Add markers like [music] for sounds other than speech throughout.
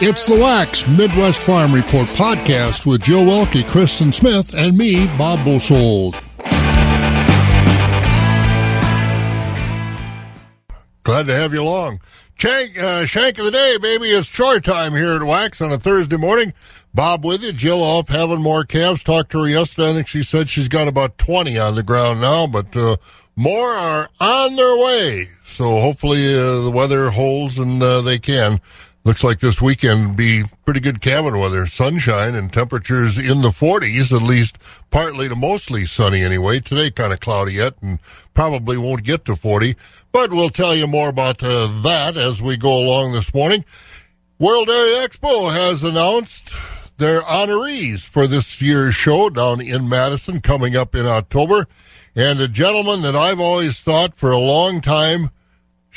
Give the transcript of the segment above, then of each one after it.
It's the Wax Midwest Farm Report podcast with Joe Welke, Kristen Smith, and me, Bob Bosold. Glad to have you along. Shank, uh, shank of the day, baby. It's chore time here at Wax on a Thursday morning. Bob with you. Jill off having more calves. Talked to her yesterday. I think she said she's got about 20 on the ground now, but uh, more are on their way. So hopefully uh, the weather holds and uh, they can. Looks like this weekend be pretty good cabin weather, sunshine and temperatures in the 40s, at least partly to mostly sunny anyway. Today kind of cloudy yet and probably won't get to 40, but we'll tell you more about uh, that as we go along this morning. World Dairy Expo has announced their honorees for this year's show down in Madison coming up in October. And a gentleman that I've always thought for a long time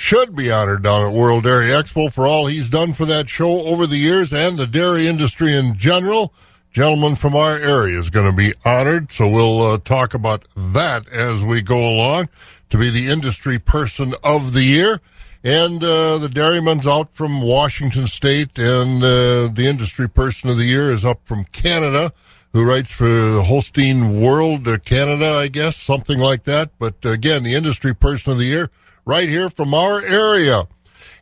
should be honored down at World Dairy Expo for all he's done for that show over the years and the dairy industry in general. Gentleman from our area is going to be honored, so we'll uh, talk about that as we go along to be the industry person of the year. And uh, the dairyman's out from Washington State, and uh, the industry person of the year is up from Canada, who writes for the Holstein World uh, Canada, I guess, something like that. But again, the industry person of the year right here from our area.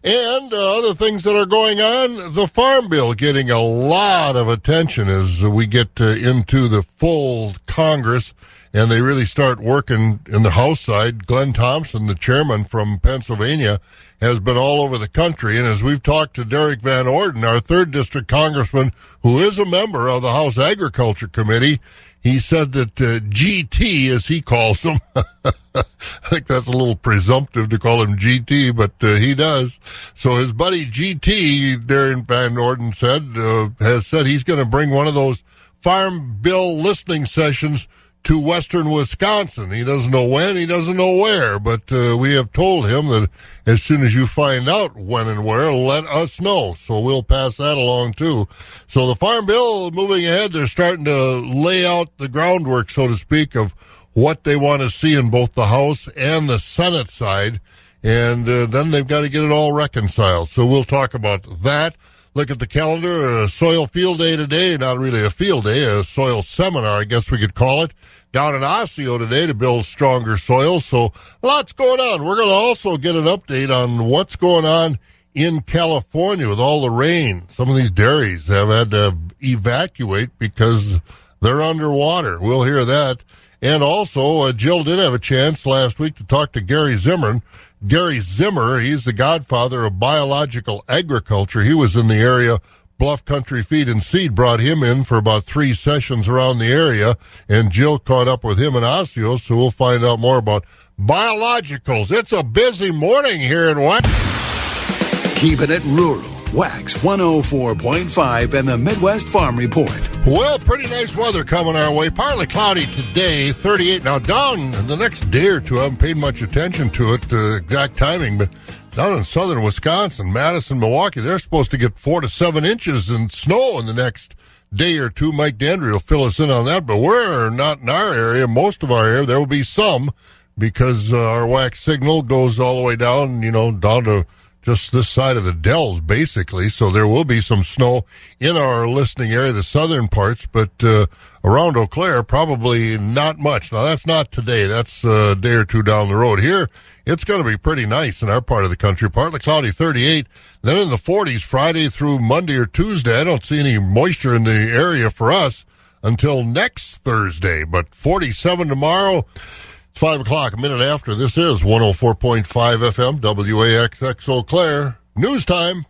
And uh, other things that are going on, the Farm Bill getting a lot of attention as we get uh, into the full Congress and they really start working in the House side. Glenn Thompson, the chairman from Pennsylvania, has been all over the country. And as we've talked to Derrick Van Orden, our third district congressman, who is a member of the House Agriculture Committee, he said that uh, GT, as he calls him, [laughs] I think that's a little presumptive to call him GT, but uh, he does. So his buddy GT, Derrick Van Orden said, uh, has said he's going to bring one of those farm bill listening sessions to western Wisconsin. He doesn't know when, he doesn't know where, but uh, we have told him that as soon as you find out when and where, let us know. So we'll pass that along too. So the Farm Bill moving ahead, they're starting to lay out the groundwork, so to speak, of what they want to see in both the House and the Senate side. And uh, then they've got to get it all reconciled. So we'll talk about that look at the calendar. A soil field day today, not really a field day, a soil seminar, I guess we could call it, down in Osseo today to build stronger soil. So lots going on. We're going to also get an update on what's going on in California with all the rain. Some of these dairies have had to evacuate because they're underwater. We'll hear that. And also, uh, Jill did have a chance last week to talk to Gary Zimmern Gary Zimmer. He's the godfather of biological agriculture. He was in the area. Bluff Country Feed and Seed brought him in for about three sessions around the area, and Jill caught up with him in Osseo, so we'll find out more about biologicals. It's a busy morning here at Wax. Keeping it rural. Wax 104.5 and the Midwest Farm Report. Well, pretty nice weather coming our way. Partly cloudy today, 38. Now, down the next day or two, I haven't paid much attention to it, the exact timing, but down in southern Wisconsin, Madison, Milwaukee, they're supposed to get four to seven inches in snow in the next day or two. Mike Dandry will fill us in on that, but we're not in our area. Most of our area, there will be some because uh, our wax signal goes all the way down, you know, down to just this side of the Dells, basically. So there will be some snow in our listening area, the southern parts, but uh, around Eau Claire, probably not much. Now, that's not today. That's a day or two down the road. Here, it's going to be pretty nice in our part of the country. Partly cloudy, 38. Then in the 40s, Friday through Monday or Tuesday. I don't see any moisture in the area for us until next Thursday, but 47 tomorrow. 5 o'clock, a minute after. This is 104.5 FM, WAXX Eau Claire. News time.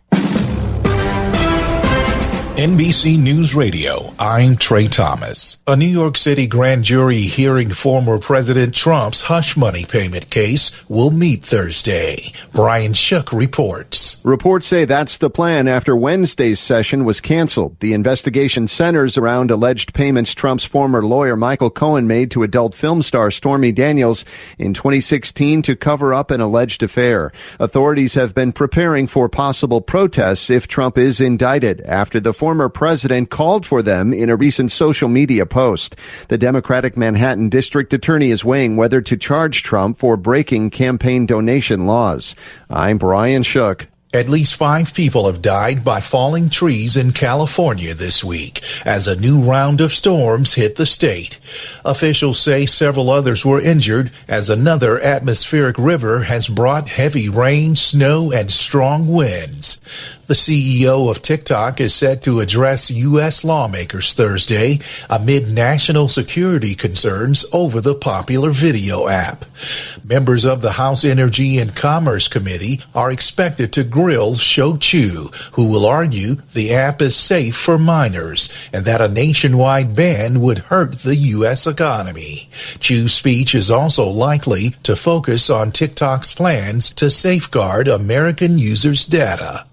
NBC News Radio, I'm Trey Thomas. A New York City grand jury hearing former President Trump's hush money payment case will meet Thursday. Brian Shook reports. Reports say that's the plan after Wednesday's session was canceled. The investigation centers around alleged payments Trump's former lawyer Michael Cohen made to adult film star Stormy Daniels in 2016 to cover up an alleged affair. Authorities have been preparing for possible protests if Trump is indicted after the former president called for them in a recent social media post. The Democratic Manhattan District Attorney is weighing whether to charge Trump for breaking campaign donation laws. I'm Brian Shook. At least five people have died by falling trees in California this week as a new round of storms hit the state. Officials say several others were injured as another atmospheric river has brought heavy rain, snow, and strong winds. The CEO of TikTok is set to address U.S. lawmakers Thursday amid national security concerns over the popular video app. Members of the House Energy and Commerce Committee are expected to grill Shou Chew, who will argue the app is safe for minors and that a nationwide ban would hurt the U.S. economy. Chew's speech is also likely to focus on TikTok's plans to safeguard American users' data.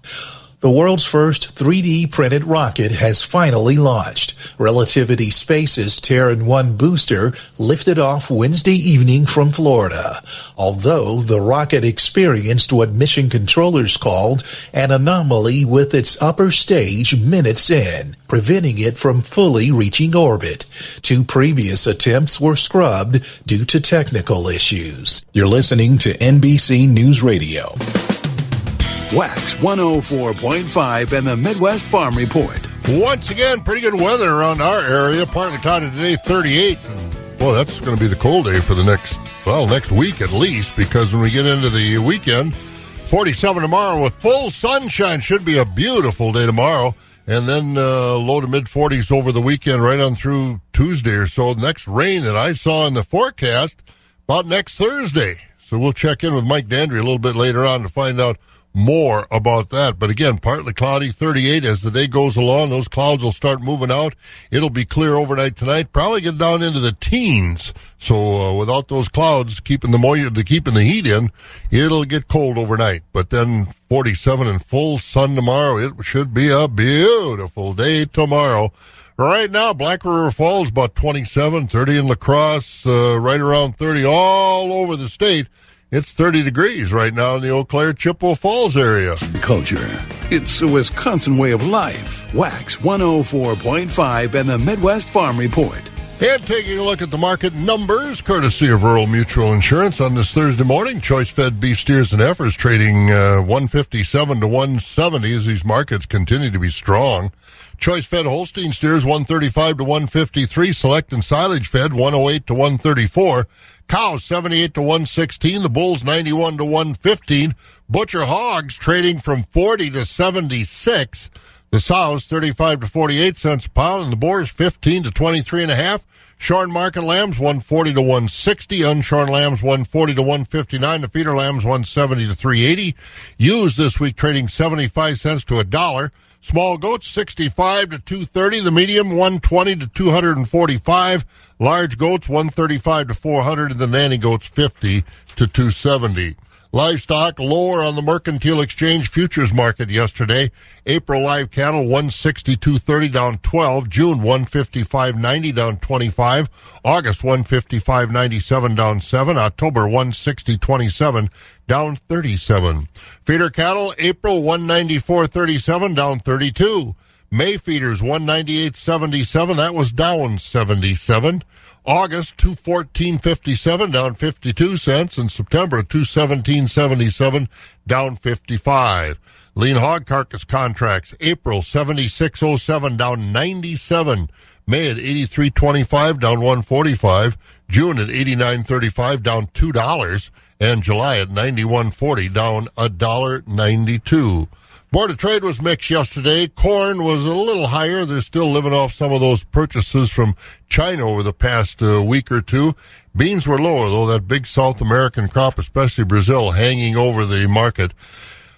The world's first 3D printed rocket has finally launched. Relativity Space's Terran 1 booster lifted off Wednesday evening from Florida. Although the rocket experienced what mission controllers called an anomaly with its upper stage minutes in, preventing it from fully reaching orbit. Two previous attempts were scrubbed due to technical issues. You're listening to NBC News Radio. Wax 104.5 and the Midwest Farm Report. Once again, pretty good weather around our area. Partly cloudy today, 38. Well, that's going to be the cold day for the next, well, next week at least, because when we get into the weekend, 47 tomorrow with full sunshine. Should be a beautiful day tomorrow. And then uh, low to mid 40s over the weekend, right on through Tuesday or so. Next rain that I saw in the forecast about next Thursday. So we'll check in with Mike Dandry a little bit later on to find out more about that. But again, partly cloudy, 38. As the day goes along, those clouds will start moving out. It'll be clear overnight tonight. Probably get down into the teens. So uh, without those clouds keeping the moisture, keeping the heat in, it'll get cold overnight. But then 47 and full sun tomorrow. It should be a beautiful day tomorrow. Right now, Black River Falls about 27, 30 in La Crosse, uh, right around 30 all over the state. It's 30 degrees right now in the Eau Claire Chippewa Falls area. Culture. It's a Wisconsin way of life. Wax 104.5 and the Midwest Farm Report. And taking a look at the market numbers, courtesy of Rural Mutual Insurance on this Thursday morning, choice fed beef steers and heifers trading uh, 157 to 170 as these markets continue to be strong. Choice fed Holstein steers 135 to 153, select and silage fed 108 to 134. Cows 78 to 116, the bulls 91 to 115. Butcher hogs trading from 40 to 76. The sows 35 to 48 cents a pound and the boars 15 to 23 and a half. Shorn market lambs 140 to 160, unshorn lambs 140 to 159, the feeder lambs 170 to 380. Used this week trading 75 cents to a dollar. Small goats 65 to 230, the medium 120 to 245, large goats 135 to 400, and the nanny goats 50 to 270. Livestock lower on the Mercantile Exchange futures market yesterday. April live cattle 162.30 down 12. June 155.90 down 25. August 155.97 down 7. October 160.27 down 37. Feeder cattle April 194.37 down 32. May feeders 198.77 that was down 77. August 214.57 down 52 cents and September 217.77 down 55. Lean hog carcass contracts April 76.07 down 97. May at 83.25 down 145. June at 89.35 down $2 and July at 91.40 down a dollar 92. Board of Trade was mixed yesterday. Corn was a little higher. They're still living off some of those purchases from China over the past uh, week or two. Beans were lower, though, that big South American crop, especially Brazil, hanging over the market.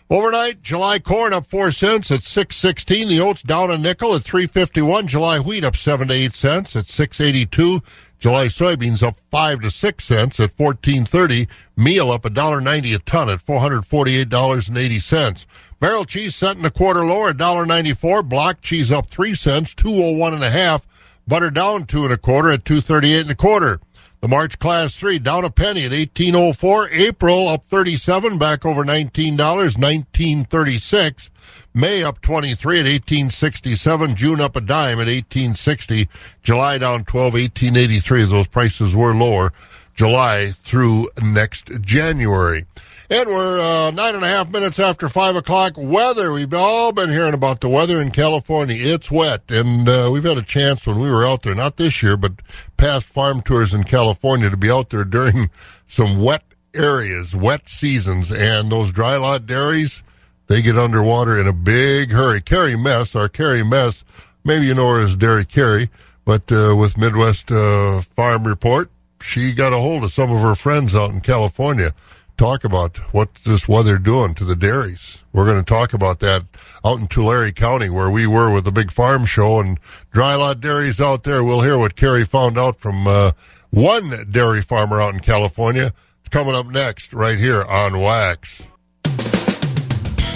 Overnight, July corn up four cents at six sixteen. The oats down a nickel at three fifty one. July wheat up seven to eight cents at six eighty two. July soybeans up five to six cents at fourteen thirty. Meal up a dollar ninety a ton at four hundred forty eight dollars and eighty cents. Barrel cheese cent and a quarter lower, a dollar ninety four. Block cheese up three cents, two oh one and a half. Butter down two and a quarter at two thirty eight and a quarter. The March Class 3 down a penny at 1804. April up 37, back over $19, 1936. May up 23 at 1867. June up a dime at 1860. July down 12, 1883. Those prices were lower July through next January. And we're uh, nine and a half minutes after five o'clock. Weather. We've all been hearing about the weather in California. It's wet, and uh, we've had a chance when we were out there, not this year, but past farm tours in California, to be out there during [laughs] some wet areas, wet seasons, and those dry lot dairies, they get underwater in a big hurry. Carrie Mess, our Carrie Mess, maybe you know her as Dairy Carrie, but uh, with Midwest uh, Farm Report, she got a hold of some of her friends out in California talk about what's this weather doing to the dairies. We're going to talk about that out in Tulare County where we were with the big farm show and dry lot dairies out there. We'll hear what Carrie found out from uh, one dairy farmer out in California. It's coming up next right here on Wax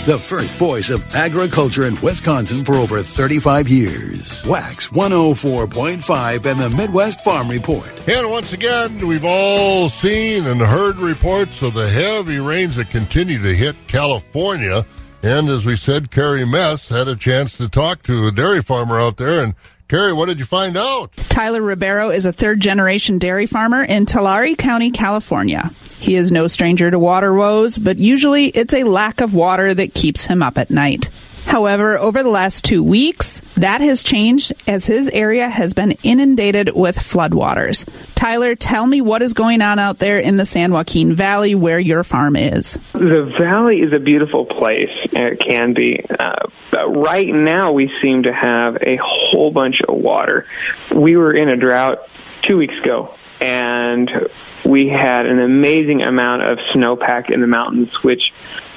the first voice of agriculture in Wisconsin for over 35 years. Wax 104.5 and the Midwest Farm Report. And once again, we've all seen and heard reports of the heavy rains that continue to hit California. And as we said, Carrie Mess had a chance to talk to a dairy farmer out there and Carrie, what did you find out? Tyler Ribeiro is a third generation dairy farmer in Tulare County, California. He is no stranger to water woes, but usually it's a lack of water that keeps him up at night. However, over the last two weeks, that has changed as his area has been inundated with floodwaters. Tyler, tell me what is going on out there in the San Joaquin Valley where your farm is. The valley is a beautiful place. It can be. Uh, right now, we seem to have a whole bunch of water. We were in a drought two weeks ago, and we had an amazing amount of snowpack in the mountains, which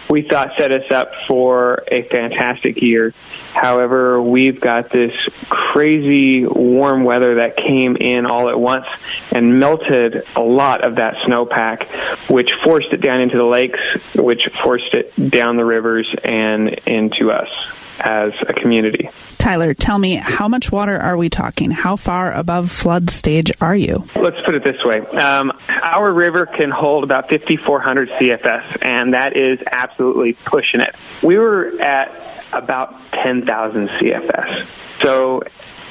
we thought set us up for a fantastic year. However, we've got this crazy warm weather that came in all at once and melted a lot of that snowpack, which forced it down into the lakes, which forced it down the rivers and into us as a community. Tyler, tell me, how much water are we talking? How far above flood stage are you? Let's put it this way. Um, our river can hold about 5,400 CFS, and that is absolutely pushing it. We were at about 10,000 CFS. So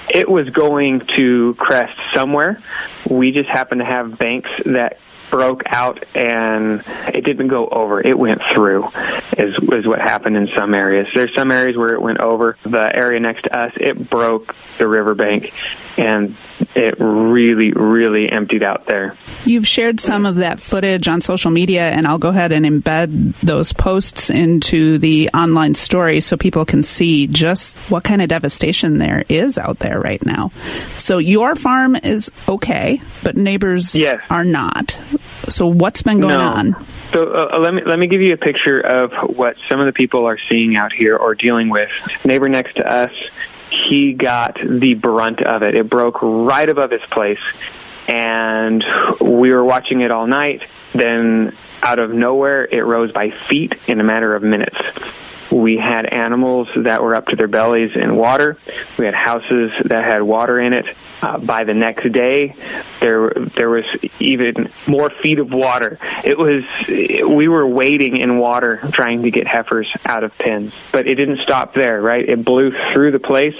it was going to crest somewhere. We just happened to have banks that broke out and it didn't go over. It went through is is what happened in some areas. There's some areas where it went over. The area next to us, it broke the riverbank and it really, really emptied out there. You've shared some of that footage on social media and I'll go ahead and embed those posts into the online story so people can see just what kind of devastation there is out there right now. So your farm is okay, but neighbors yes. are not. So what's been going no. on? So uh, let me let me give you a picture of what some of the people are seeing out here or dealing with. Neighbor next to us, he got the brunt of it. It broke right above his place, and we were watching it all night. Then, out of nowhere, it rose by feet in a matter of minutes. We had animals that were up to their bellies in water. We had houses that had water in it. Uh, by the next day, there there was even more feet of water. It was we were wading in water trying to get heifers out of pens, but it didn't stop there. Right, it blew through the place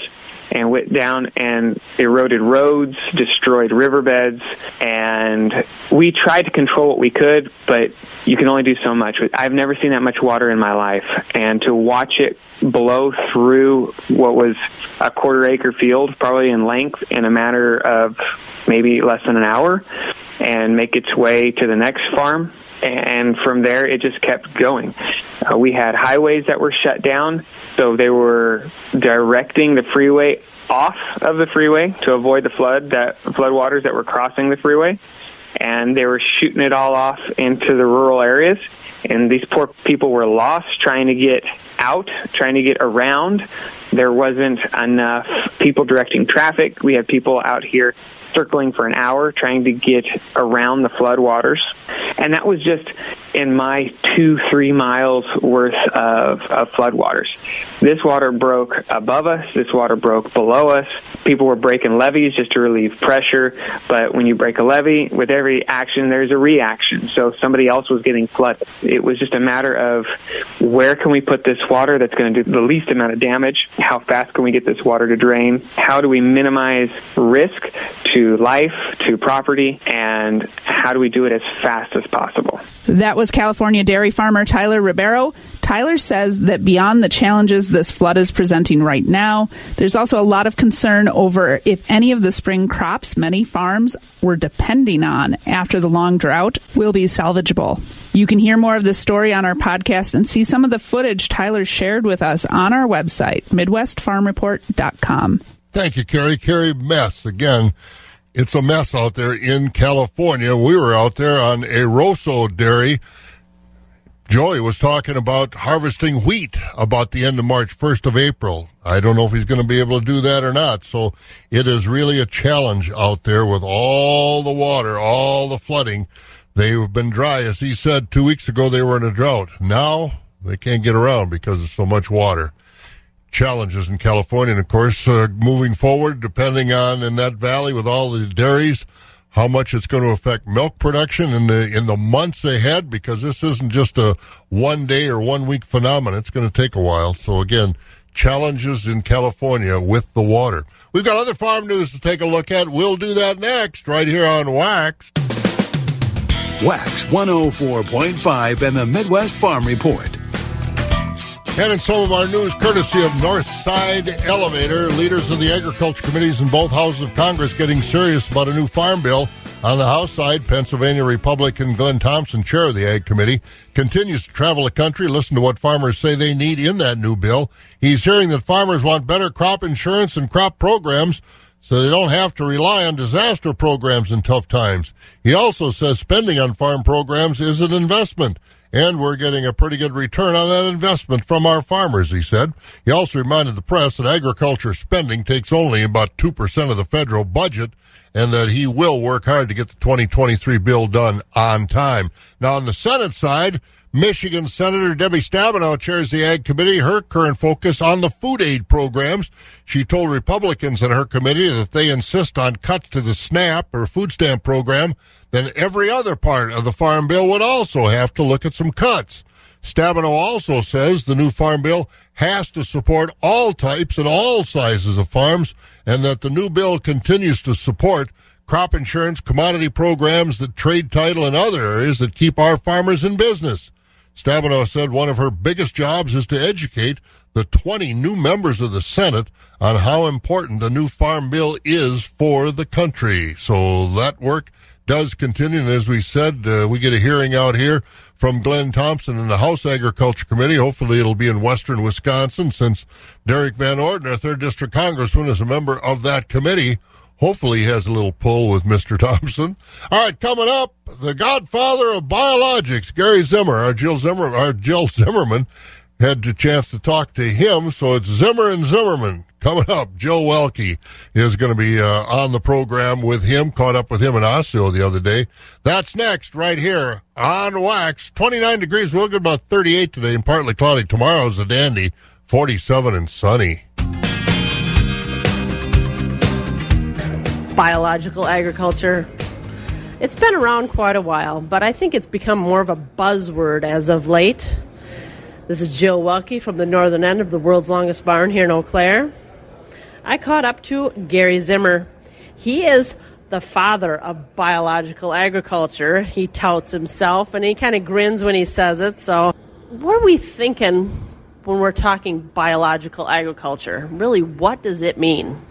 and went down and eroded roads, destroyed riverbeds, and we tried to control what we could, but you can only do so much. I've never seen that much water in my life, and to watch it blow through what was a quarter acre field, probably in length, in a matter of maybe less than an hour, and make its way to the next farm and from there it just kept going. Uh, we had highways that were shut down, so they were directing the freeway off of the freeway to avoid the flood that floodwaters that were crossing the freeway, and they were shooting it all off into the rural areas. And these poor people were lost trying to get out, trying to get around. There wasn't enough people directing traffic. We had people out here circling for an hour trying to get around the floodwaters. And that was just in my two, three miles worth of, of floodwaters. This water broke above us. This water broke below us. People were breaking levees just to relieve pressure. But when you break a levee, with every action, there's a reaction. So somebody else was getting flooded. It was just a matter of where can we put this water that's going to do the least amount of damage? How fast can we get this water to drain? How do we minimize risk to life, to property? And how do we do it as fast as possible? That That was California dairy farmer Tyler Ribeiro. Tyler says that beyond the challenges this flood is presenting right now, there's also a lot of concern over if any of the spring crops many farms were depending on after the long drought will be salvageable. You can hear more of this story on our podcast and see some of the footage Tyler shared with us on our website, MidwestFarmReport.com. Thank you, Carrie. Carrie Mess again it's a mess out there in California. We were out there on a Rosso dairy. Joey was talking about harvesting wheat about the end of March, 1st of April. I don't know if he's going to be able to do that or not. So it is really a challenge out there with all the water, all the flooding. They've been dry. As he said two weeks ago, they were in a drought. Now they can't get around because of so much water challenges in California. And of course, uh, moving forward, depending on in that valley with all the dairies, how much it's going to affect milk production in the in the months ahead, because this isn't just a one day or one week phenomenon. It's going to take a while. So again, challenges in California with the water. We've got other farm news to take a look at. We'll do that next, right here on Wax. Wax 104.5 and the Midwest Farm Report. And in some of our news, courtesy of Northside Elevator, leaders of the agriculture committees in both houses of Congress getting serious about a new farm bill. On the House side, Pennsylvania Republican Glenn Thompson, chair of the Ag Committee, continues to travel the country, listen to what farmers say they need in that new bill. He's hearing that farmers want better crop insurance and crop programs so they don't have to rely on disaster programs in tough times. He also says spending on farm programs is an investment and we're getting a pretty good return on that investment from our farmers, he said. He also reminded the press that agriculture spending takes only about 2% of the federal budget and that he will work hard to get the 2023 bill done on time. Now, on the Senate side, Michigan Senator Debbie Stabenow chairs the Ag Committee. Her current focus on the food aid programs. She told Republicans in her committee that if they insist on cuts to the SNAP or food stamp program, then every other part of the Farm Bill would also have to look at some cuts. Stabenow also says the new Farm Bill has to support all types and all sizes of farms, and that the new bill continues to support crop insurance, commodity programs, the trade title, and other areas that keep our farmers in business. Stabenow said one of her biggest jobs is to educate the 20 new members of the Senate on how important the new farm bill is for the country. So that work does continue. And as we said, uh, we get a hearing out here from Glenn Thompson in the House Agriculture Committee. Hopefully it'll be in western Wisconsin since Derrick Van Orden, our third district congressman, is a member of that committee. Hopefully he has a little pull with Mr. [laughs] Thompson. All right, coming up, the godfather of biologics, Gary Zimmer, our Jill Zimmer, our Jill [laughs] Zimmerman, had the chance to talk to him. So it's Zimmer and Zimmerman coming up. Joe Welke is going to be uh, on the program with him. Caught up with him in Osseo the other day. That's next, right here on Wax. 29 degrees. We'll get about 38 today and partly cloudy. Tomorrow's a dandy. 47 and sunny. Biological agriculture. It's been around quite a while, but I think it's become more of a buzzword as of late. This is Jill Welke from the northern end of the world's longest barn here in Eau Claire. I caught up to Gary Zimmer. He is the father of biological agriculture. He touts himself and he kind of grins when he says it. So, what are we thinking when we're talking biological agriculture? Really, what does it mean?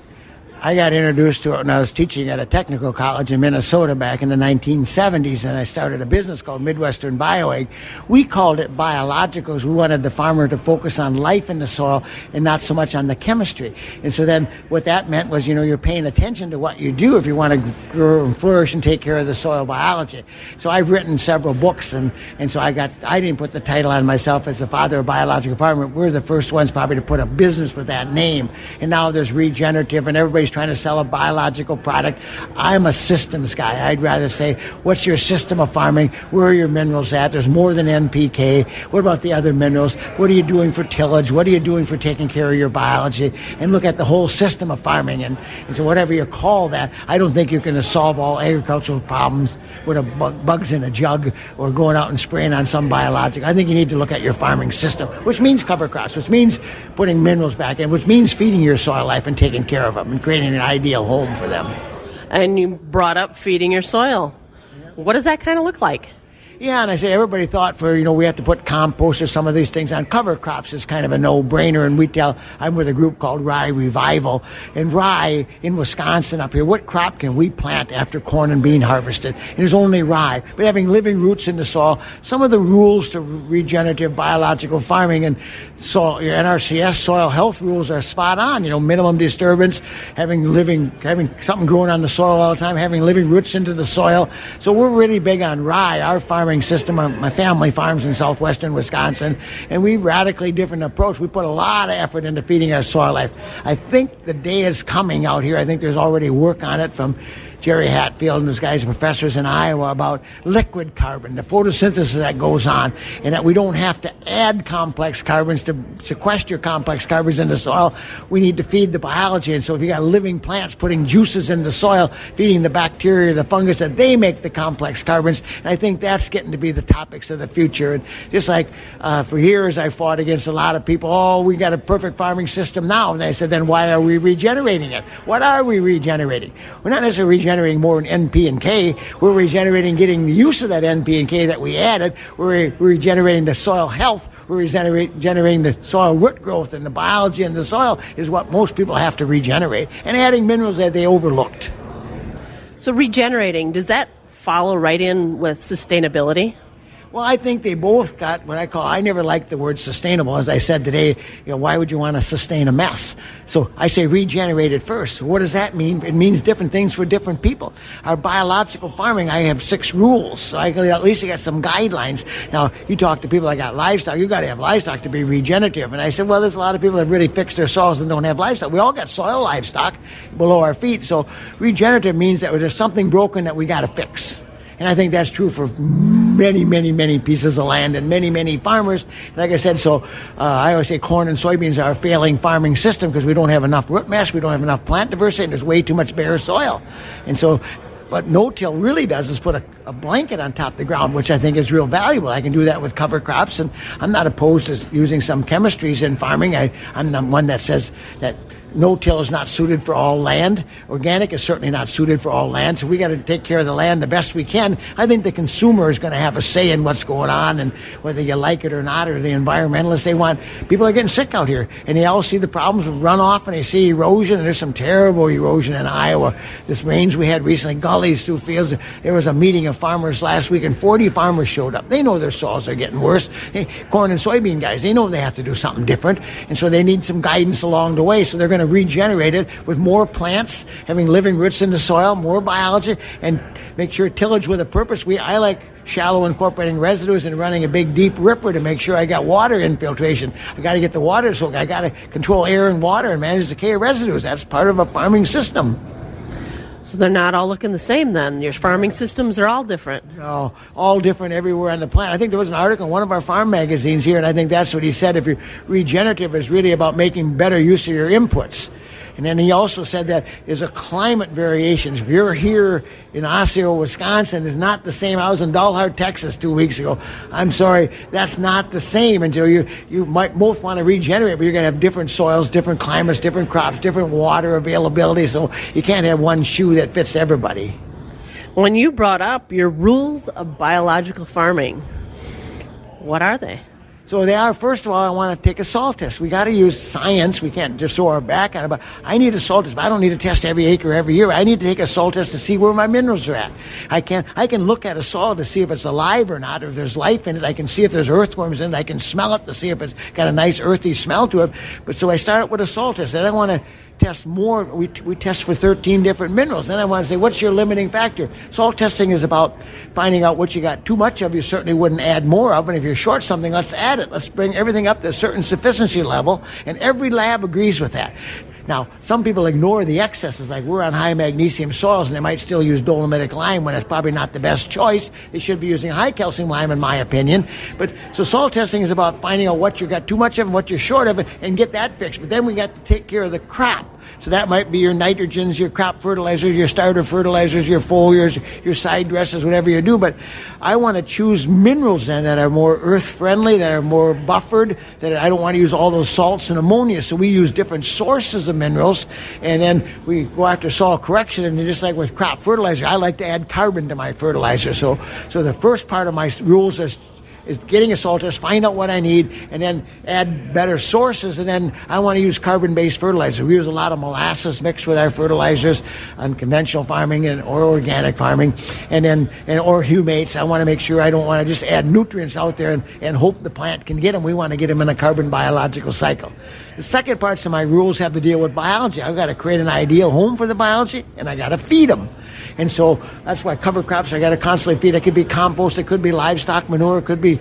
I got introduced to it when I was teaching at a technical college in Minnesota back in the 1970s, and I started a business called Midwestern BioAg. We called it biologicals. We wanted the farmer to focus on life in the soil and not so much on the chemistry. And so then what that meant was, you know, you're paying attention to what you do if you want to grow and flourish and take care of the soil biology. So I've written several books, and, and so I got, I didn't put the title on myself as the father of biological farming. We're the first ones probably to put a business with that name. And now there's regenerative, and everybody's trying to sell a biological product. I'm a systems guy. I'd rather say, what's your system of farming? Where are your minerals at? There's more than NPK. What about the other minerals? What are you doing for tillage? What are you doing for taking care of your biology? And look at the whole system of farming. And, and so whatever you call that, I don't think you're going to solve all agricultural problems with a bug, bugs in a jug or going out and spraying on some biologic. I think you need to look at your farming system, which means cover crops, which means putting minerals back in, which means feeding your soil life and taking care of them and creating an ideal home for them. And you brought up feeding your soil. What does that kind of look like? Yeah, and I said everybody thought for you know we have to put compost or some of these things on cover crops is kind of a no-brainer. And we tell I'm with a group called Rye Revival, and rye in Wisconsin up here. What crop can we plant after corn and bean harvested? And only rye, but having living roots in the soil. Some of the rules to regenerative biological farming and soil your NRCS soil health rules are spot on. You know, minimum disturbance, having living having something growing on the soil all the time, having living roots into the soil. So we're really big on rye. Our farm farming system. My family farms in southwestern Wisconsin, and we radically different approach. We put a lot of effort into feeding our soil life. I think the day is coming out here. I think there's already work on it from Jerry Hatfield and those guys, professors in Iowa, about liquid carbon, the photosynthesis that goes on, and that we don't have to add complex carbons to sequester complex carbons in the soil. We need to feed the biology. And so if you got living plants putting juices in the soil, feeding the bacteria, the fungus, that they make the complex carbons. And I think that's getting to be the topics of the future. And just like uh, for years I fought against a lot of people, oh, we got a perfect farming system now. And I said, then why are we regenerating it? What are we regenerating? We're not necessarily regenerating more in NP and K. We're regenerating getting the use of that NP and K that we added. We're regenerating the soil health. We're regenerating the soil root growth and the biology in the soil is what most people have to regenerate and adding minerals that they overlooked. So regenerating, does that follow right in with sustainability? Well, I think they both got what I call, I never liked the word sustainable. As I said today, you know, why would you want to sustain a mess? So I say regenerate it first. What does that mean? It means different things for different people. Our biological farming, I have six rules. So I at least I got some guidelines. Now, you talk to people that got livestock, you got to have livestock to be regenerative. And I said, well, there's a lot of people that really fixed their soils and don't have livestock. We all got soil livestock below our feet. So regenerative means that there's something broken that we got to fix. And I think that's true for many, many, many pieces of land and many, many farmers. Like I said, so uh, I always say corn and soybeans are a failing farming system because we don't have enough root mass, we don't have enough plant diversity, and there's way too much bare soil. And so what no-till really does is put a, a, blanket on top of the ground, which I think is real valuable. I can do that with cover crops, and I'm not opposed to using some chemistries in farming. I, I'm the one that says that no-till is not suited for all land. Organic is certainly not suited for all land. So we got to take care of the land the best we can. I think the consumer is going to have a say in what's going on and whether you like it or not, or the environmentalists. They want people are getting sick out here, and they all see the problems with runoff and they see erosion. And there's some terrible erosion in Iowa. This rains we had recently, gullies through fields. There was a meeting of farmers last week, and 40 farmers showed up. They know their soils are getting worse. Hey, corn and soybean guys, they know they have to do something different, and so they need some guidance along the way. So they're going to regenerate it with more plants, having living roots in the soil, more biology, and make sure tillage with a purpose. We I like shallow incorporating residues and running a big deep ripper to make sure I got water infiltration. I got to get the water so I got to control air and water and manage the decay of residues. That's part of a farming system. So they're not all looking the same then. Your farming systems are all different. No, all different everywhere on the planet. I think there was an article in one of our farm magazines here, and I think that's what he said. If you're regenerative is really about making better use of your inputs. And then he also said that there's a climate variation. If you're here in Osseo, Wisconsin, is not the same. I was in Dalhart, Texas two weeks ago. I'm sorry, that's not the same until you, you might both want to regenerate, but you're going to have different soils, different climates, different crops, different water availability. So you can't have one shoe that fits everybody. When you brought up your rules of biological farming, what are they? So they are, first of all, I want to take a soil test. We got to use science. We can't just throw our back on it. But I need a soil test. I don't need to test every acre every year. I need to take a soil test to see where my minerals are at. I can I can look at a soil to see if it's alive or not, or if there's life in it. I can see if there's earthworms in it. I can smell it to see if it's got a nice earthy smell to it. But so I start with a soil test. And I want to test more. We, we test for 13 different minerals. Then I want to say, what's your limiting factor? Salt testing is about finding out what you got too much of. You certainly wouldn't add more of. And if you're short something, let's add it. Let's bring everything up to a certain sufficiency level. And every lab agrees with that. Now, some people ignore the excesses, like we're on high magnesium soils and they might still use dolomitic lime when it's probably not the best choice. They should be using high calcium lime, in my opinion. But so soil testing is about finding out what you've got too much of and what you're short of and get that fixed. But then we got to take care of the crop. So that might be your nitrogens, your crop fertilizers, your starter fertilizers, your foliars, your side dresses, whatever you do. But I want to choose minerals then that are more earth friendly, that are more buffered, that I don't want to use all those salts and ammonia. So we use different sources of minerals and then we go after soil correction. And just like with crop fertilizer, I like to add carbon to my fertilizer. So, so the first part of my rules is is getting a soil test, find out what I need, and then add better sources. And then I want to use carbon-based fertilizer. We use a lot of molasses mixed with our fertilizers on conventional farming and or organic farming, and then and or humates. I want to make sure I don't want to just add nutrients out there and, and hope the plant can get them. We want to get them in a carbon biological cycle. The second parts of my rules have to deal with biology. I've got to create an ideal home for the biology, and I got to feed them. And so that's why cover crops I got to constantly feed. It could be compost, it could be livestock manure, it could be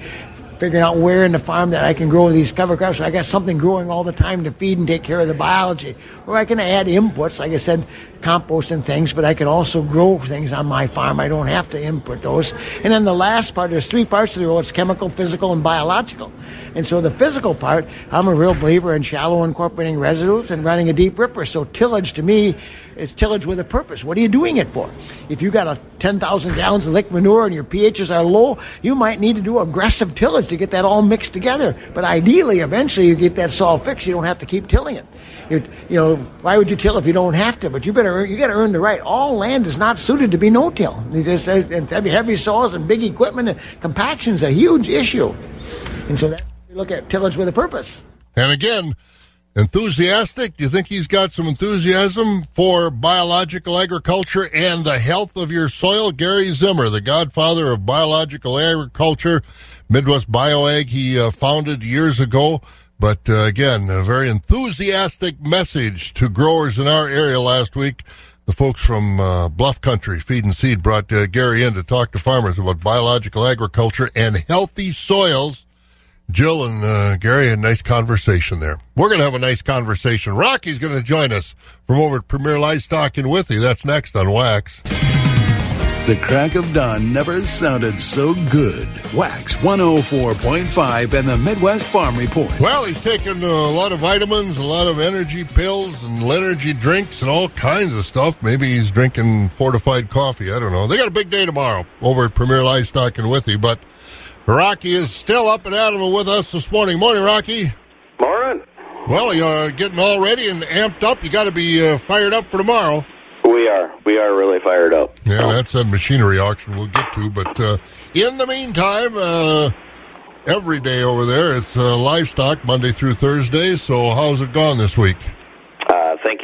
figuring out where in the farm that I can grow these cover crops. So I got something growing all the time to feed and take care of the biology. Or I can add inputs, like I said, compost and things, but I can also grow things on my farm. I don't have to input those. And then the last part, there's three parts to the role. It's chemical, physical, and biological. And so the physical part, I'm a real believer in shallow incorporating residues and running a deep ripper. So tillage to me is tillage with a purpose. What are you doing it for? If you got a 10,000 gallons of lick manure and your pHs are low, you might need to do aggressive tillage to get that all mixed together. But ideally, eventually, you get that soil fixed. You don't have to keep tilling it. you you know, why would you till if you don't have to? But you better you got to earn the right. All land is not suited to be no-till. And heavy, heavy soils and big equipment and compaction is a huge issue. And so that, you look at tillage with a purpose. And again, enthusiastic? Do you think he's got some enthusiasm for biological agriculture and the health of your soil? Gary Zimmer, the godfather of biological agriculture, Midwest BioAg, he uh, founded years ago. But uh, again, a very enthusiastic message to growers in our area last week. The folks from uh, Bluff Country Feed and Seed brought uh, Gary in to talk to farmers about biological agriculture and healthy soils Jill and uh, Gary had a nice conversation there. We're going to have a nice conversation. Rocky's going to join us from over at Premier Livestock in Withee. That's next on Wax. The crack of dawn never sounded so good. Wax 104.5 and the Midwest Farm Report. Well, he's taking a lot of vitamins, a lot of energy pills, and energy drinks, and all kinds of stuff. Maybe he's drinking fortified coffee. I don't know. They got a big day tomorrow over at Premier Livestock in Withee, but Rocky is still up and at 'em with us this morning. Morning, Rocky. Morning. Well, you're getting all ready and amped up. You got to be uh, fired up for tomorrow. We are. We are really fired up. Yeah, that's that machinery auction we'll get to. But uh, in the meantime, uh, every day over there, it's uh, livestock Monday through Thursday. So how's it gone this week?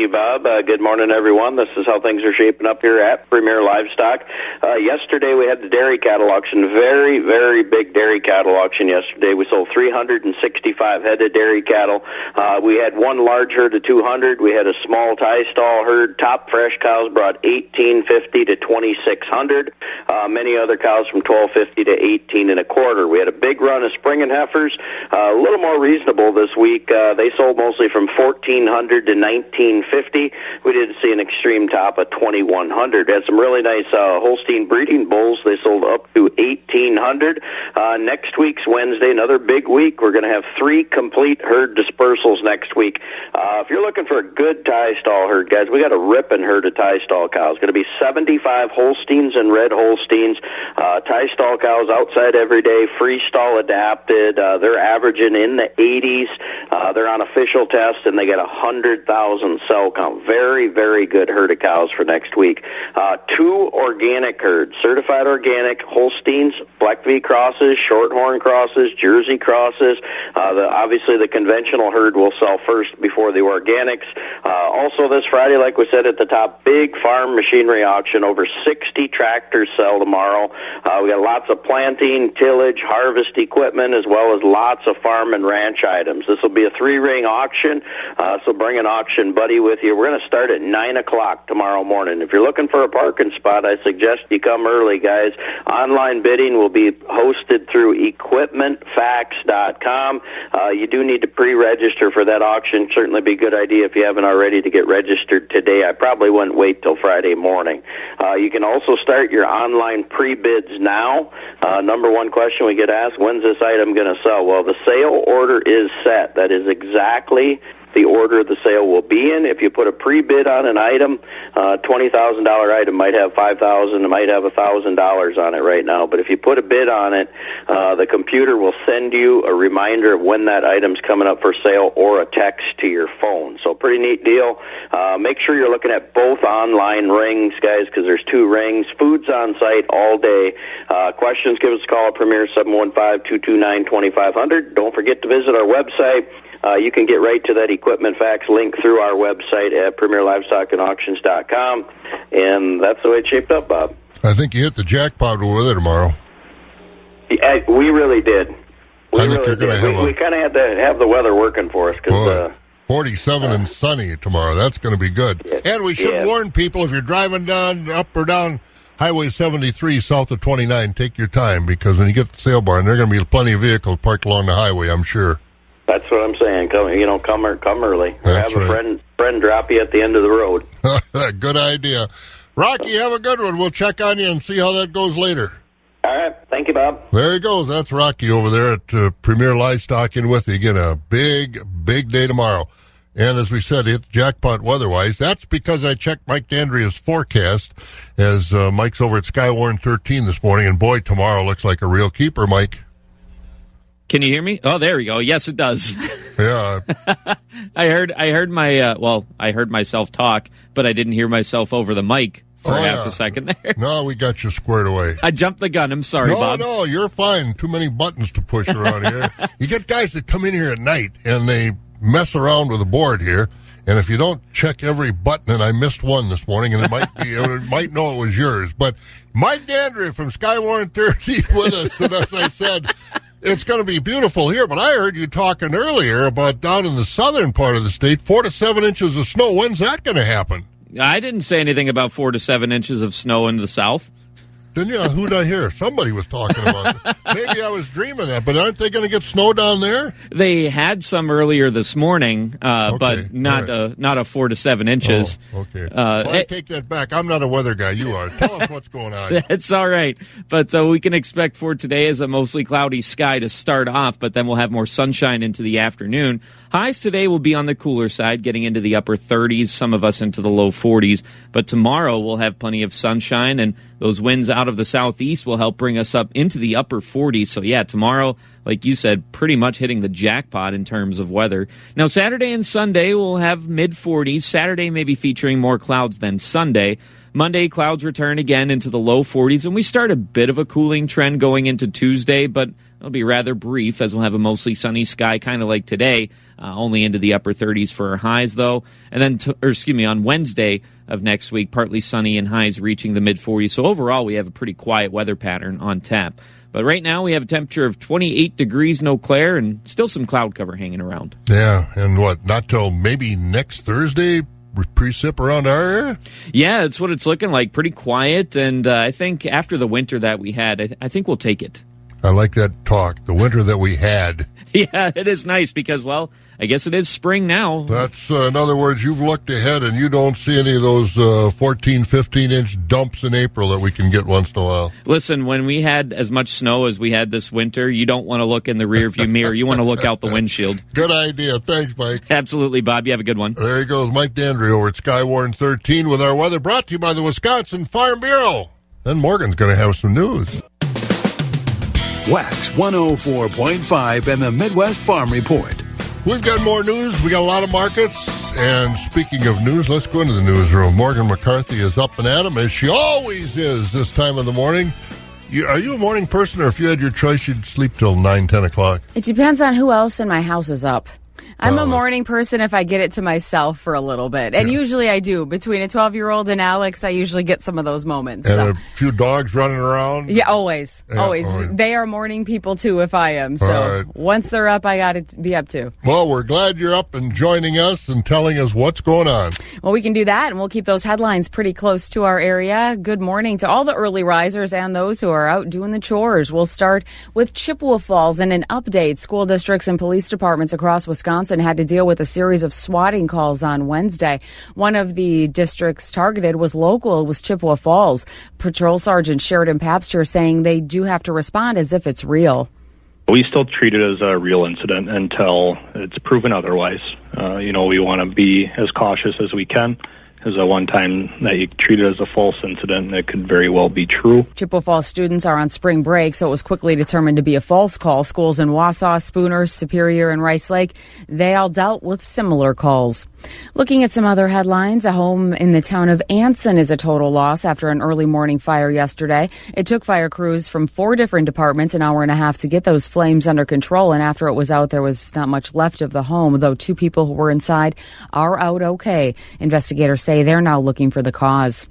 You, Bob. Uh, good morning, everyone. This is how things are shaping up here at Premier Livestock. Uh, yesterday we had the dairy cattle auction. Very, very big dairy cattle auction yesterday. We sold 365 head of dairy cattle. Uh, we had one large herd of 200. We had a small tie stall herd. Top fresh cows brought 1850 to 2600. Uh, many other cows from 1250 to 18 and a quarter. We had a big run of spring and heifers. Uh, a little more reasonable this week. Uh, they sold mostly from 1400 to 19 1850. We did see an extreme top of 2100. Had some really nice uh, Holstein breeding bulls. They sold up to 1800. Uh, next week's Wednesday, another big week. We're going to have three complete herd dispersals next week. Uh, if you're looking for a good tie stall herd, guys, we got a ripping herd of tie stall cows. Going to be 75 Holsteins and red Holsteins. Uh, tie stall cows outside every day, free stall adapted. Uh, they're averaging in the 80s. Uh, they're on official test, and they get a hundred thousand cell count. Very, very good herd of cows for next week. Uh, two organic herds, certified organic, Holsteins, Black V crosses, Shorthorn crosses, Jersey crosses. Uh, the, obviously, the conventional herd will sell first before the organics. Uh, also, this Friday, like we said at the top, big farm machinery auction. Over 60 tractors sell tomorrow. Uh, we got lots of planting, tillage, harvest equipment, as well as lots of farm and ranch items. This will be a three ring auction, uh, so bring an auction buddy with you. We're going to start at 9 o'clock tomorrow morning. If you're looking for a parking spot, I suggest you come early, guys. Online bidding will be hosted through equipmentfacts.com. Uh, you do need to pre-register for that auction. Certainly be a good idea if you haven't already to get registered today. I probably wouldn't wait till Friday morning. Uh, you can also start your online pre-bids now. Uh, number one question we get asked, when's this item going to sell? Well, the sale order is set. That is exactly the order of the sale will be in. If you put a pre-bid on an item, uh, twenty thousand dollar item might have five thousand, it might have a thousand dollars on it right now. But if you put a bid on it, uh, the computer will send you a reminder of when that item's coming up for sale or a text to your phone. So pretty neat deal. Uh, make sure you're looking at both online rings, guys, because there's two rings. Food's on site all day. Uh, questions, give us a call at Premier 715-229-2500. Don't forget to visit our website. Uh, you can get right to that equipment facts link through our website at premierlivestockandauctions.com. And that's the way it's shaped up, Bob. I think you hit the jackpot with it tomorrow. Yeah, we really did. We I think really did. we, a- we kind of had to have the weather working for us because uh, 47 and sunny tomorrow. That's going to be good. And we should warn people if you're driving down, up or down Highway 73 south of 29, take your time because when you get to the sale barn, there are going to be plenty of vehicles parked along the highway, I'm sure. That's what I'm saying. Come, you know, come or come early. Or have a friend friend drop you at the end of the road. [laughs] good idea. Rocky, have a good one. We'll check on you and see how that goes later. All right. Thank you, Bob. There he goes. That's Rocky over there at uh, Premier Livestock in with you. Again, a big, big day tomorrow. And as we said, it's jackpot weather-wise. That's because I checked Mike Dandria's forecast as uh, Mike's over at Skywarn 13 this morning. And boy, tomorrow looks like a real keeper, Mike. Can you hear me? Oh, there we go. Yes, it does. Yeah. [laughs] I heard. I heard my. Uh, well, I heard myself talk, but I didn't hear myself over the mic for Oh, half yeah. a second there. no, we got you squared away. I jumped the gun. I'm sorry, no, Bob. no, you're fine. Too many buttons to push around here. [laughs] you get guys that come in here at night and they mess around with the board here. And if you don't check every button, and I missed one this morning, and it might be, it [laughs] might know it was yours. But Mike Dandry from Skywarn 13 with us, and as I said, it's going to be beautiful here. But I heard you talking earlier about down in the southern part of the state, four to seven inches of snow. When's that going to happen? I didn't say anything about four to seven inches of snow in the south. Didn't you? Who'd I hear? Somebody was talking about it. [laughs] Maybe I was dreaming that, but aren't they going to get snow down there? They had some earlier this morning, uh, Okay, but not right. a not a four to seven inches. Oh, okay. Uh, well, I it- take that back. I'm not a weather guy. You are. Tell us what's going on. [laughs] It's all right. But uh, we can expect for today is a mostly cloudy sky to start off, but then we'll have more sunshine into the afternoon. Highs today will be on the cooler side, getting into the upper 30s, some of us into the low 40s. But tomorrow we'll have plenty of sunshine, and those winds out of the southeast will help bring us up into the upper 40s. So, yeah, tomorrow, like you said, pretty much hitting the jackpot in terms of weather. Now, Saturday and Sunday will have mid 40s. Saturday maybe featuring more clouds than Sunday. Monday, clouds return again into the low 40s, and we start a bit of a cooling trend going into Tuesday, but it'll be rather brief as we'll have a mostly sunny sky, kind of like today, uh, only into the upper 30s for our highs, though. And then, t- or excuse me, on Wednesday of next week, partly sunny and highs reaching the mid 40s. So overall, we have a pretty quiet weather pattern on tap. But right now, we have a temperature of 28 degrees, no glare, and still some cloud cover hanging around. Yeah, and what? Not till maybe next Thursday. Precip around our area. Yeah, it's what it's looking like. Pretty quiet, and uh, I think after the winter that we had, I, th- I think we'll take it. I like that talk. The winter that we had. [laughs] Yeah, it is nice because, well, I guess it is spring now. That's uh, in other words, you've looked ahead and you don't see any of those uh, 14, 15 inch dumps in April that we can get once in a while. Listen, when we had as much snow as we had this winter, you don't want to look in the rearview mirror. You want to look out the windshield. [laughs] Good idea. Thanks, Mike. Absolutely, Bob. You have a good one. There he goes, Mike Dandry over at Skywarn 13 with our weather brought to you by the Wisconsin Farm Bureau. Then Morgan's going to have some news. Wax 104.5 and the Midwest Farm Report. We've got more news. We got a lot of markets. And speaking of news, let's go into the newsroom. Morgan McCarthy is up and at 'em, as she always is this time of the morning. You, are you a morning person, or if you had your choice, you'd sleep till 9, 10 o'clock? It depends on who else in my house is up. I'm a morning person if I get it to myself for a little bit. And usually I do. Between a 12 year old and Alex, I usually get some of those moments. And so. a few dogs running around? Yeah, always. Yeah, always. always. They are morning people too if I am. So right. once they're up, I got to be up too. Well, we're glad you're up and joining us and telling us what's going on. Well, we can do that and we'll keep those headlines pretty close to our area. Good morning to all the early risers and those who are out doing the chores. We'll start with Chippewa Falls and an update. School districts and police departments across Wisconsin had to deal with a series of swatting calls on Wednesday. One of the districts targeted was local, was Chippewa Falls. Patrol Sergeant Sheridan Papster saying they do have to respond as if it's real. We still treat it as a real incident until it's proven otherwise. uh, you know, we want to be as cautious as we can is a one time that you treat it as a false incident and it could very well be true. Chippewa Falls students are on spring break, so it was quickly determined to be a false call. Schools in Wausau, Spooner, Superior, and Rice Lake, they all dealt with similar calls. Looking at some other headlines, a home in the town of Anson is a total loss after an early morning fire yesterday. It took fire crews from four different departments an hour and a half to get those flames under control, and after it was out, there was not much left of the home, though two people who were inside are out okay. Investigators say say they're now looking for the cause.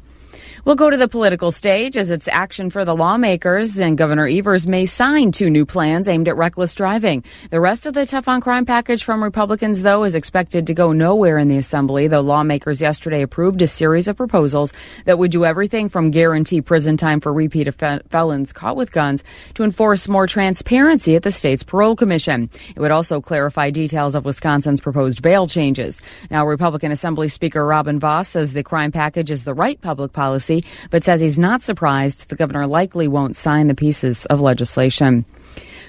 We'll go to the political stage as it's action for the lawmakers, and Governor Evers may sign two new plans aimed at reckless driving. The rest of the tough on crime package from Republicans, though, is expected to go nowhere in the Assembly, though lawmakers yesterday approved a series of proposals that would do everything from guarantee prison time for repeat felons caught with guns to enforce more transparency at the state's parole commission. It would also clarify details of Wisconsin's proposed bail changes. Now, Republican Assembly Speaker Robin Vos says the crime package is the right public policy policy, but says he's not surprised the governor likely won't sign the pieces of legislation.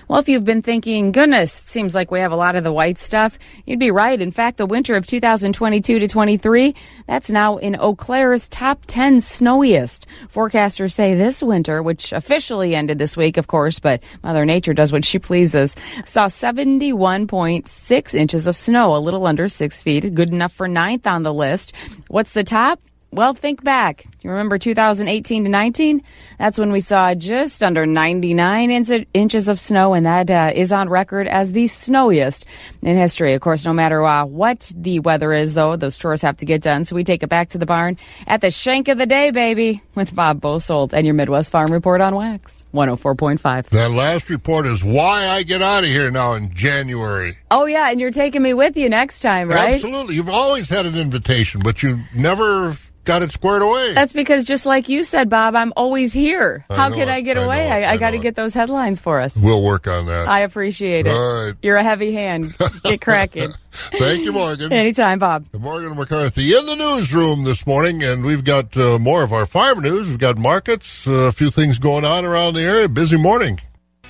Well, if you've been thinking, goodness, it seems like we have a lot of the white stuff, you'd be right. In fact, the winter of 2022 to 23, that's now in Eau Claire's top 10 snowiest. Forecasters say this winter, which officially ended this week, of course, but Mother Nature does what she pleases, saw 71.6 inches of snow, a little under six feet, good enough for ninth on the list. What's the top? Well, think back. You remember 2018 to 19? That's when we saw just under 99 in- inches of snow, and that uh, is on record as the snowiest in history. Of course, no matter uh, what the weather is, though, those chores have to get done. So we take it back to the barn at the shank of the day, baby, with Bob Bosold and your Midwest Farm Report on Wax 104.5. That last report is why I get out of here now in January. Oh, yeah, and you're taking me with you next time, right? Absolutely. You've always had an invitation, but you never got it squared away. That's because, just like you said, Bob, I'm always here. I How could I get I away? I, I, I got to get those headlines for us. We'll work on that. I appreciate it. All right. You're a heavy hand. Get [laughs] cracking. Thank you, Morgan. Anytime, Bob. Morgan McCarthy in the newsroom this morning, and we've got uh, more of our farm news. We've got markets, uh, a few things going on around the area. Busy morning.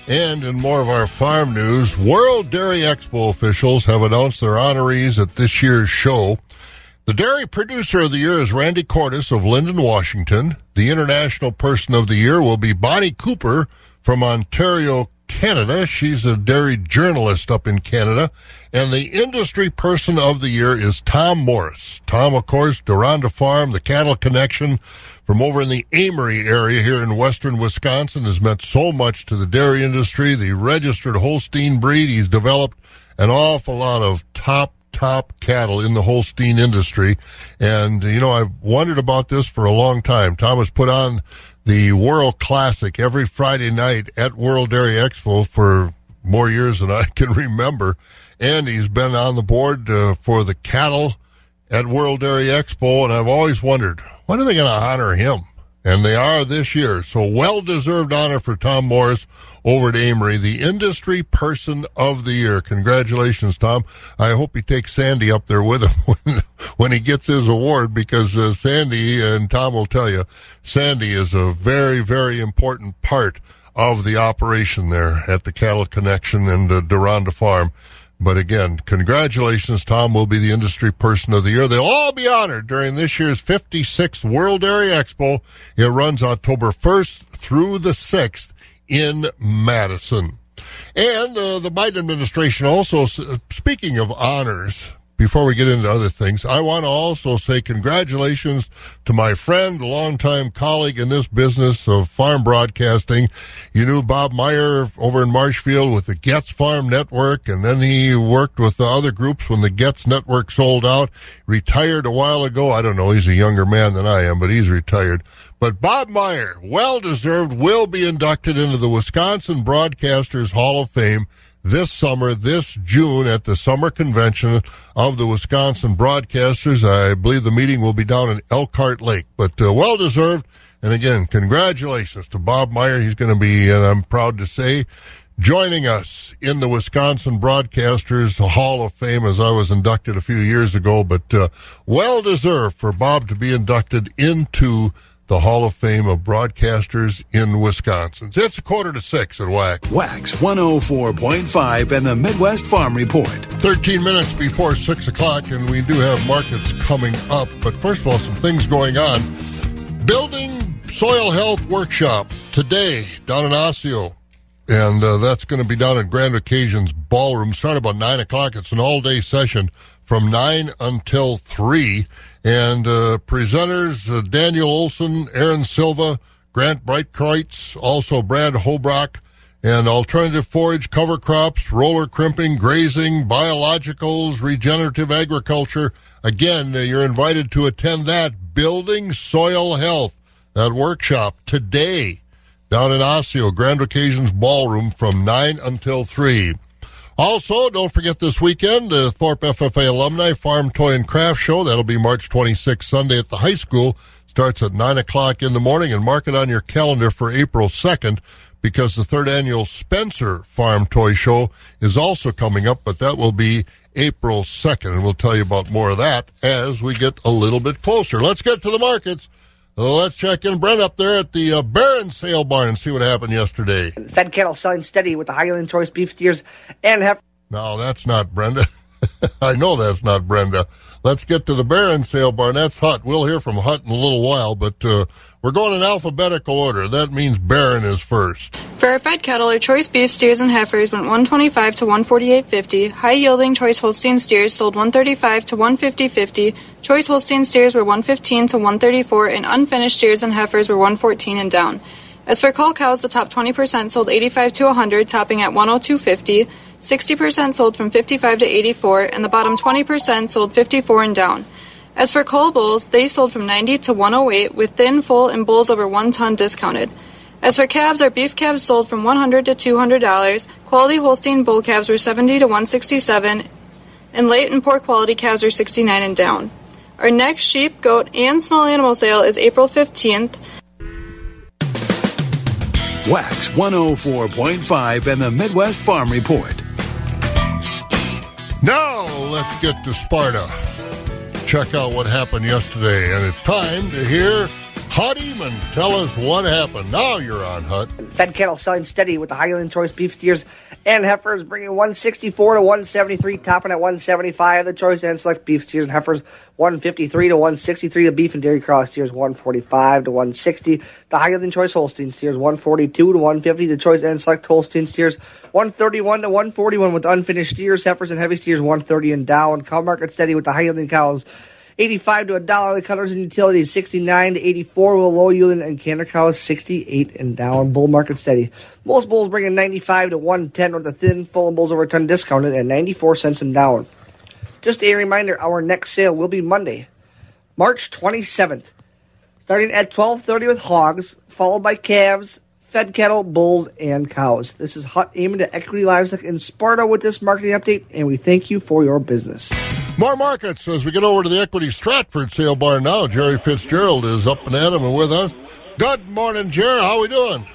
And in more of our farm news, World Dairy Expo officials have announced their honorees at this year's show. The Dairy Producer of the Year is Randy Cordes of Lynden, Washington. The International Person of the Year will be Bonnie Cooper from Ontario, Canada. She's a dairy journalist up in Canada. And the Industry Person of the Year is Tom Morris. Tom, of course, Duranda Farm, the Cattle Connection from over in the Amery area here in western Wisconsin has meant so much to the dairy industry. The registered Holstein breed, he's developed an awful lot of top top cattle in the Holstein industry. And, you know, I've wondered about this for a long time. Thomas put on the World Classic every Friday night at World Dairy Expo for more years than I [laughs] can remember. And he's been on the board uh, for the cattle at World Dairy Expo. And I've always wondered, when are they going to honor him? And they are this year. So well deserved honor for Tom Morris over at Amery, the Industry Person of the Year. Congratulations, Tom. I hope he takes Sandy up there with him [laughs] when, when he gets his award because uh, Sandy, and Tom will tell you, Sandy is a very, very important part of the operation there at the Cattle Connection and uh, Deronda Farm. But again, congratulations, Tom will be the industry person of the year. They'll all be honored during this year's 56th World Dairy Expo. It runs October 1st through the 6th in Madison. And uh, the Biden administration also, speaking of honors, before we get into other things, I want to also say congratulations to my friend, longtime colleague in this business of farm broadcasting. You knew Bob Meyer over in Marshfield with the Getz Farm Network, and then he worked with the other groups when the Getz Network sold out. Retired a while ago. I don't know. He's a younger man than I am, but he's retired. But Bob Meyer, well deserved, will be inducted into the Wisconsin Broadcasters Hall of Fame this summer, this June, at the summer convention of the Wisconsin Broadcasters. I believe the meeting will be down in Elkhart Lake, but uh, well deserved. And again, congratulations to Bob Meyer. He's going to be, and I'm proud to say, joining us in the Wisconsin Broadcasters Hall of Fame as I was inducted a few years ago, but uh, well deserved for Bob to be inducted into the Hall of Fame of broadcasters in Wisconsin. It's a quarter to six at WAC. Wax 104.5 and the Midwest Farm Report. 13 minutes before 6 o'clock, and we do have markets coming up. But first of all, some things going on. Building Soil Health Workshop today down in Osseo. And uh, that's going to be down at Grand Occasions Ballroom. Start about 9 o'clock. It's an all day session from 9 until 3. And uh, presenters uh, Daniel Olson, Aaron Silva, Grant Breitkreutz, also Brad Hobrock, and alternative forage cover crops, roller crimping, grazing, biologicals, regenerative agriculture. Again, uh, you're invited to attend that Building Soil Health, that workshop today down in Osseo, Grand Occasions Ballroom from 9 until 3. Also, don't forget this weekend, the Thorpe FFA Alumni Farm Toy and Craft Show. That'll be March 26th, Sunday at the high school. Starts at 9 o'clock in the morning and mark it on your calendar for April 2nd because the third annual Spencer Farm Toy Show is also coming up, but that will be April 2nd. And we'll tell you about more of that as we get a little bit closer. Let's get to the markets. Let's check in Brent up there at the uh, Barron Sale Barn and see what happened yesterday. Fed cattle selling steady with the Highland choice beef steers and heifer. No, that's not Brenda. [laughs] I know that's not Brenda. Let's get to the Barron Sale Barn. That's Hut. We'll hear from Hut in a little while, but uh, we're going in alphabetical order. That means Barron is first. Verified cattle, our choice beef steers and heifers went 125 to 148.50. High yielding choice Holstein steers sold 135 to 150.50. Choice Holstein steers were 115 to 134, and unfinished steers and heifers were 114 and down. As for cull cows, the top 20% sold 85 to 100, topping at 102.50. 60% sold from 55 to 84, and the bottom 20% sold 54 and down. As for cull bulls, they sold from 90 to 108, with thin, full, and bulls over one ton discounted. As for calves, our beef calves sold from 100 to 200 dollars. Quality Holstein bull calves were 70 to 167, and late and poor quality calves are 69 and down. Our next sheep, goat, and small animal sale is April 15th. Wax 104.5 and the Midwest Farm Report. Now let's get to Sparta. Check out what happened yesterday, and it's time to hear Hut Eamon tell us what happened. Now you're on Hut. Fed cattle selling steady with the Highland choice beef steers and heifers bringing 164 to 173, topping at 175. The choice and select beef steers and heifers 153 to 163. The beef and dairy cross steers 145 to 160. The Highland choice Holstein steers 142 to 150. The choice and select Holstein steers 131 to 141 with unfinished steers, heifers, and heavy steers 130 and down. Cow market steady with the Highland cows 85 to a dollar. The cutters and utilities 69 to 84 with low yielding and canner cows 68 and down. Bull market steady. Most bulls bringing 95 to 110 with the thin, full bulls over ton discounted at 94 cents and down. Just a reminder, our next sale will be Monday, March 27th, starting at 12:30 with hogs, followed by calves, fed cattle, bulls, and cows. This is Hut aiming to Equity Livestock in Sparta with this marketing update, and we thank you for your business. More markets as we get over to the Equity Stratford sale bar now. Jerry Fitzgerald is up and at 'em and with us. Good morning, Jerry. How are we doing?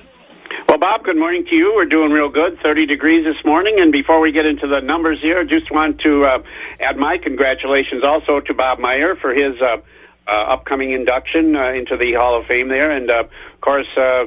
Well, Bob, good morning to you. We're doing real good. 30 degrees this morning. And before we get into the numbers here, just want to uh, add my congratulations also to Bob Meyer for his uh, uh, upcoming induction uh, into the Hall of Fame there. And, uh, of course, uh,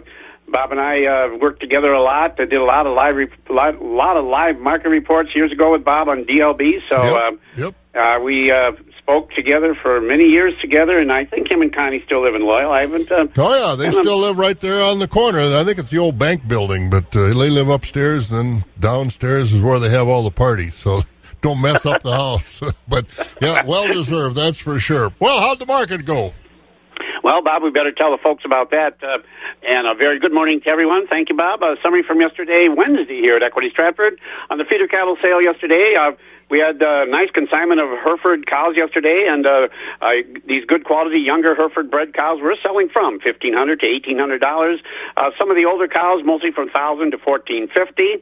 Bob and I uh, worked together a lot. I did a lot of live, re- lot, lot of live market reports years ago with Bob on DLB. So Yep, uh, yep. Uh, we uh, spoke together for many years together, and I think him and Connie still live in Loyal. I haven't. Uh, Oh yeah, they still live right there on the corner. I think it's the old bank building, but uh, they live upstairs, and then downstairs is where they have all the parties. So [laughs] don't mess up the house. [laughs] but yeah, well deserved, that's for sure. Well, how'd the market go? Well, Bob, we better tell the folks about that. Uh, and a very good morning to everyone. Thank you, Bob. A summary from yesterday, Wednesday, here at Equity Stratford. On the feeder cattle sale yesterday, uh, we had a nice consignment of Hereford cows yesterday, and uh, uh, these good quality younger Hereford bred cows we're selling from fifteen hundred to eighteen hundred dollars. Uh, some of the older cows, mostly from thousand to fourteen fifty.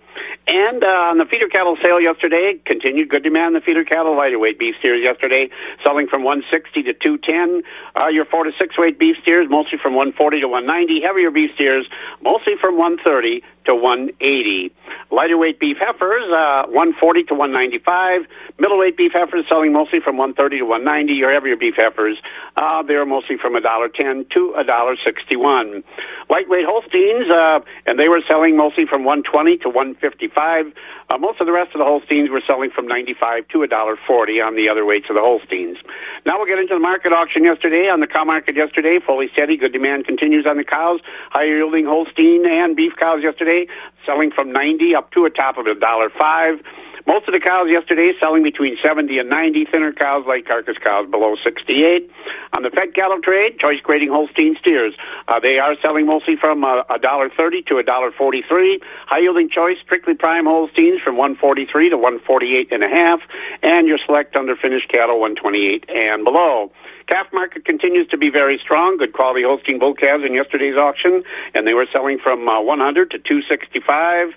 And uh, on the feeder cattle sale yesterday, continued good demand the feeder cattle lighter weight beef steers yesterday, selling from one sixty to two ten. Uh, your four to six weight beef steers, mostly from one forty to one ninety. Heavier beef steers, mostly from one thirty to 180. Lighter weight beef heifers, uh, 140 to 195. Middleweight beef heifers selling mostly from 130 to 190. Your heavier beef heifers, uh, they're mostly from $1.10 to $1.61. Lightweight Holsteins, uh, and they were selling mostly from 120 to 155. Uh, most of the rest of the Holsteins were selling from 95 to $1.40 on the other weights of the Holsteins. Now we'll get into the market auction yesterday. On the cow market yesterday, fully steady. Good demand continues on the cows. Higher yielding Holstein and beef cows yesterday selling from 90 up to a top of $1.05. Most of the cows yesterday selling between 70 and 90. Thinner cows like carcass cows below 68. On the fed cattle trade, choice grading Holstein steers. Uh, they are selling mostly from uh, a dollar thirty to a dollar forty-three. High yielding choice strictly prime Holsteins from 143 to 148 and a half, and your select underfinished cattle 128 and below. Calf market continues to be very strong. Good quality Holstein bull calves in yesterday's auction, and they were selling from uh, 100 to 265.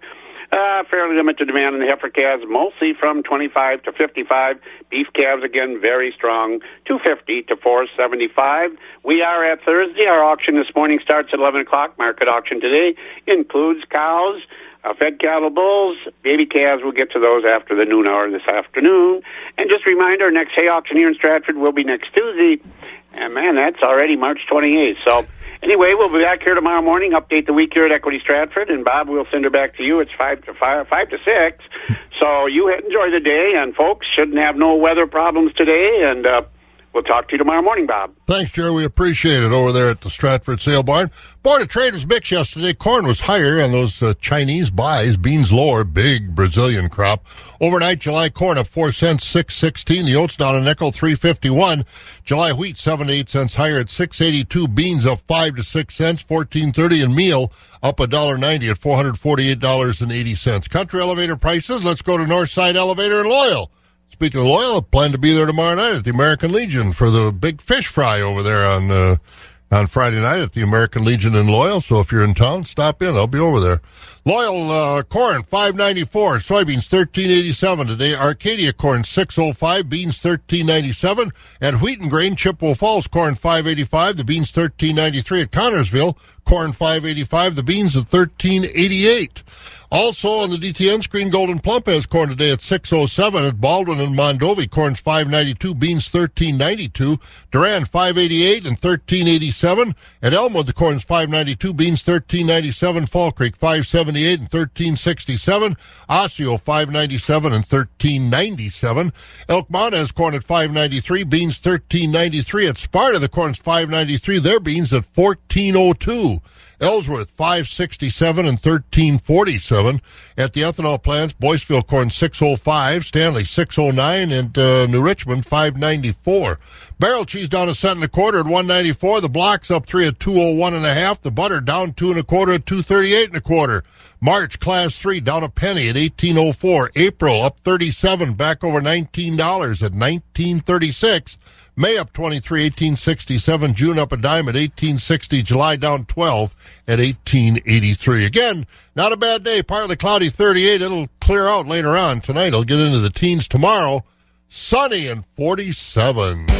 Uh, fairly limited demand in the heifer calves, mostly from 25 to 55. Beef calves, again, very strong, 250 to 475. We are at Thursday. Our auction this morning starts at 11 o'clock. Market auction today includes cows, uh, fed cattle bulls, baby calves. We'll get to those after the noon hour this afternoon. And just a reminder, next hay auction here in Stratford will be next Tuesday. And man, that's already March 28th. So Anyway, we'll be back here tomorrow morning. Update the week here at Equity Stratford, and Bob, we'll send her back to you. It's five to five, five to six. [laughs] So you enjoy the day, and folks shouldn't have no weather problems today. And uh, We'll talk to you tomorrow morning, Bob. Thanks, Jerry. We appreciate it over there at the Stratford Sale Barn. Board of Traders mix yesterday. Corn was higher on those uh, Chinese buys. Beans lower. Big Brazilian crop. Overnight, July corn up four cents, six sixteen. The oats down a nickel, three fifty one. July wheat seven to eight cents higher at six eighty two. Beans up five to six cents, fourteen thirty. And meal up a dollar ninety at four hundred forty eight dollars and eighty cents. Country elevator prices. Let's go to Northside Elevator in Loyal. Speaking of Loyal, plan to be there tomorrow night at the American Legion for the big fish fry over there on uh, on Friday night at the American Legion in Loyal. So if you're in town, stop in. I'll be over there. Loyal uh, corn five ninety four, soybeans thirteen eighty seven today. Arcadia corn six oh five, beans thirteen ninety seven, and wheat and grain Chippewa Falls corn five eighty five, the beans thirteen ninety three at Connorsville corn five eighty five, the beans at thirteen eighty eight. Also on the DTN screen, Gold'n Plump has corn today at 607 at Baldwin and Mondovi. Corn's 592, beans 1392, Durand 588 and 1387. At Elmwood, the corn's 592, beans 1397, Fall Creek 578 and 1367, Osseo 597 and 1397. Elk Mountain has corn at 593, beans 1393. At Sparta, the corn's 593, their beans at 1402. Ellsworth 567 and 1347 at the ethanol plants. Boyceville corn 605, Stanley 609, and uh, New Richmond 594. Barrel cheese down a cent and a quarter at 194. The blocks up three at 201 and a half. The butter down two and a quarter at 238 and a quarter. March class three down a penny at 1804. April up 37, back over $19 at 1936. May up 23, 1867. June up a dime at 1860. July down 12 at 1883. Again, not a bad day. Partly cloudy 38. It'll clear out later on tonight. It'll get into the teens tomorrow. Sunny and 47.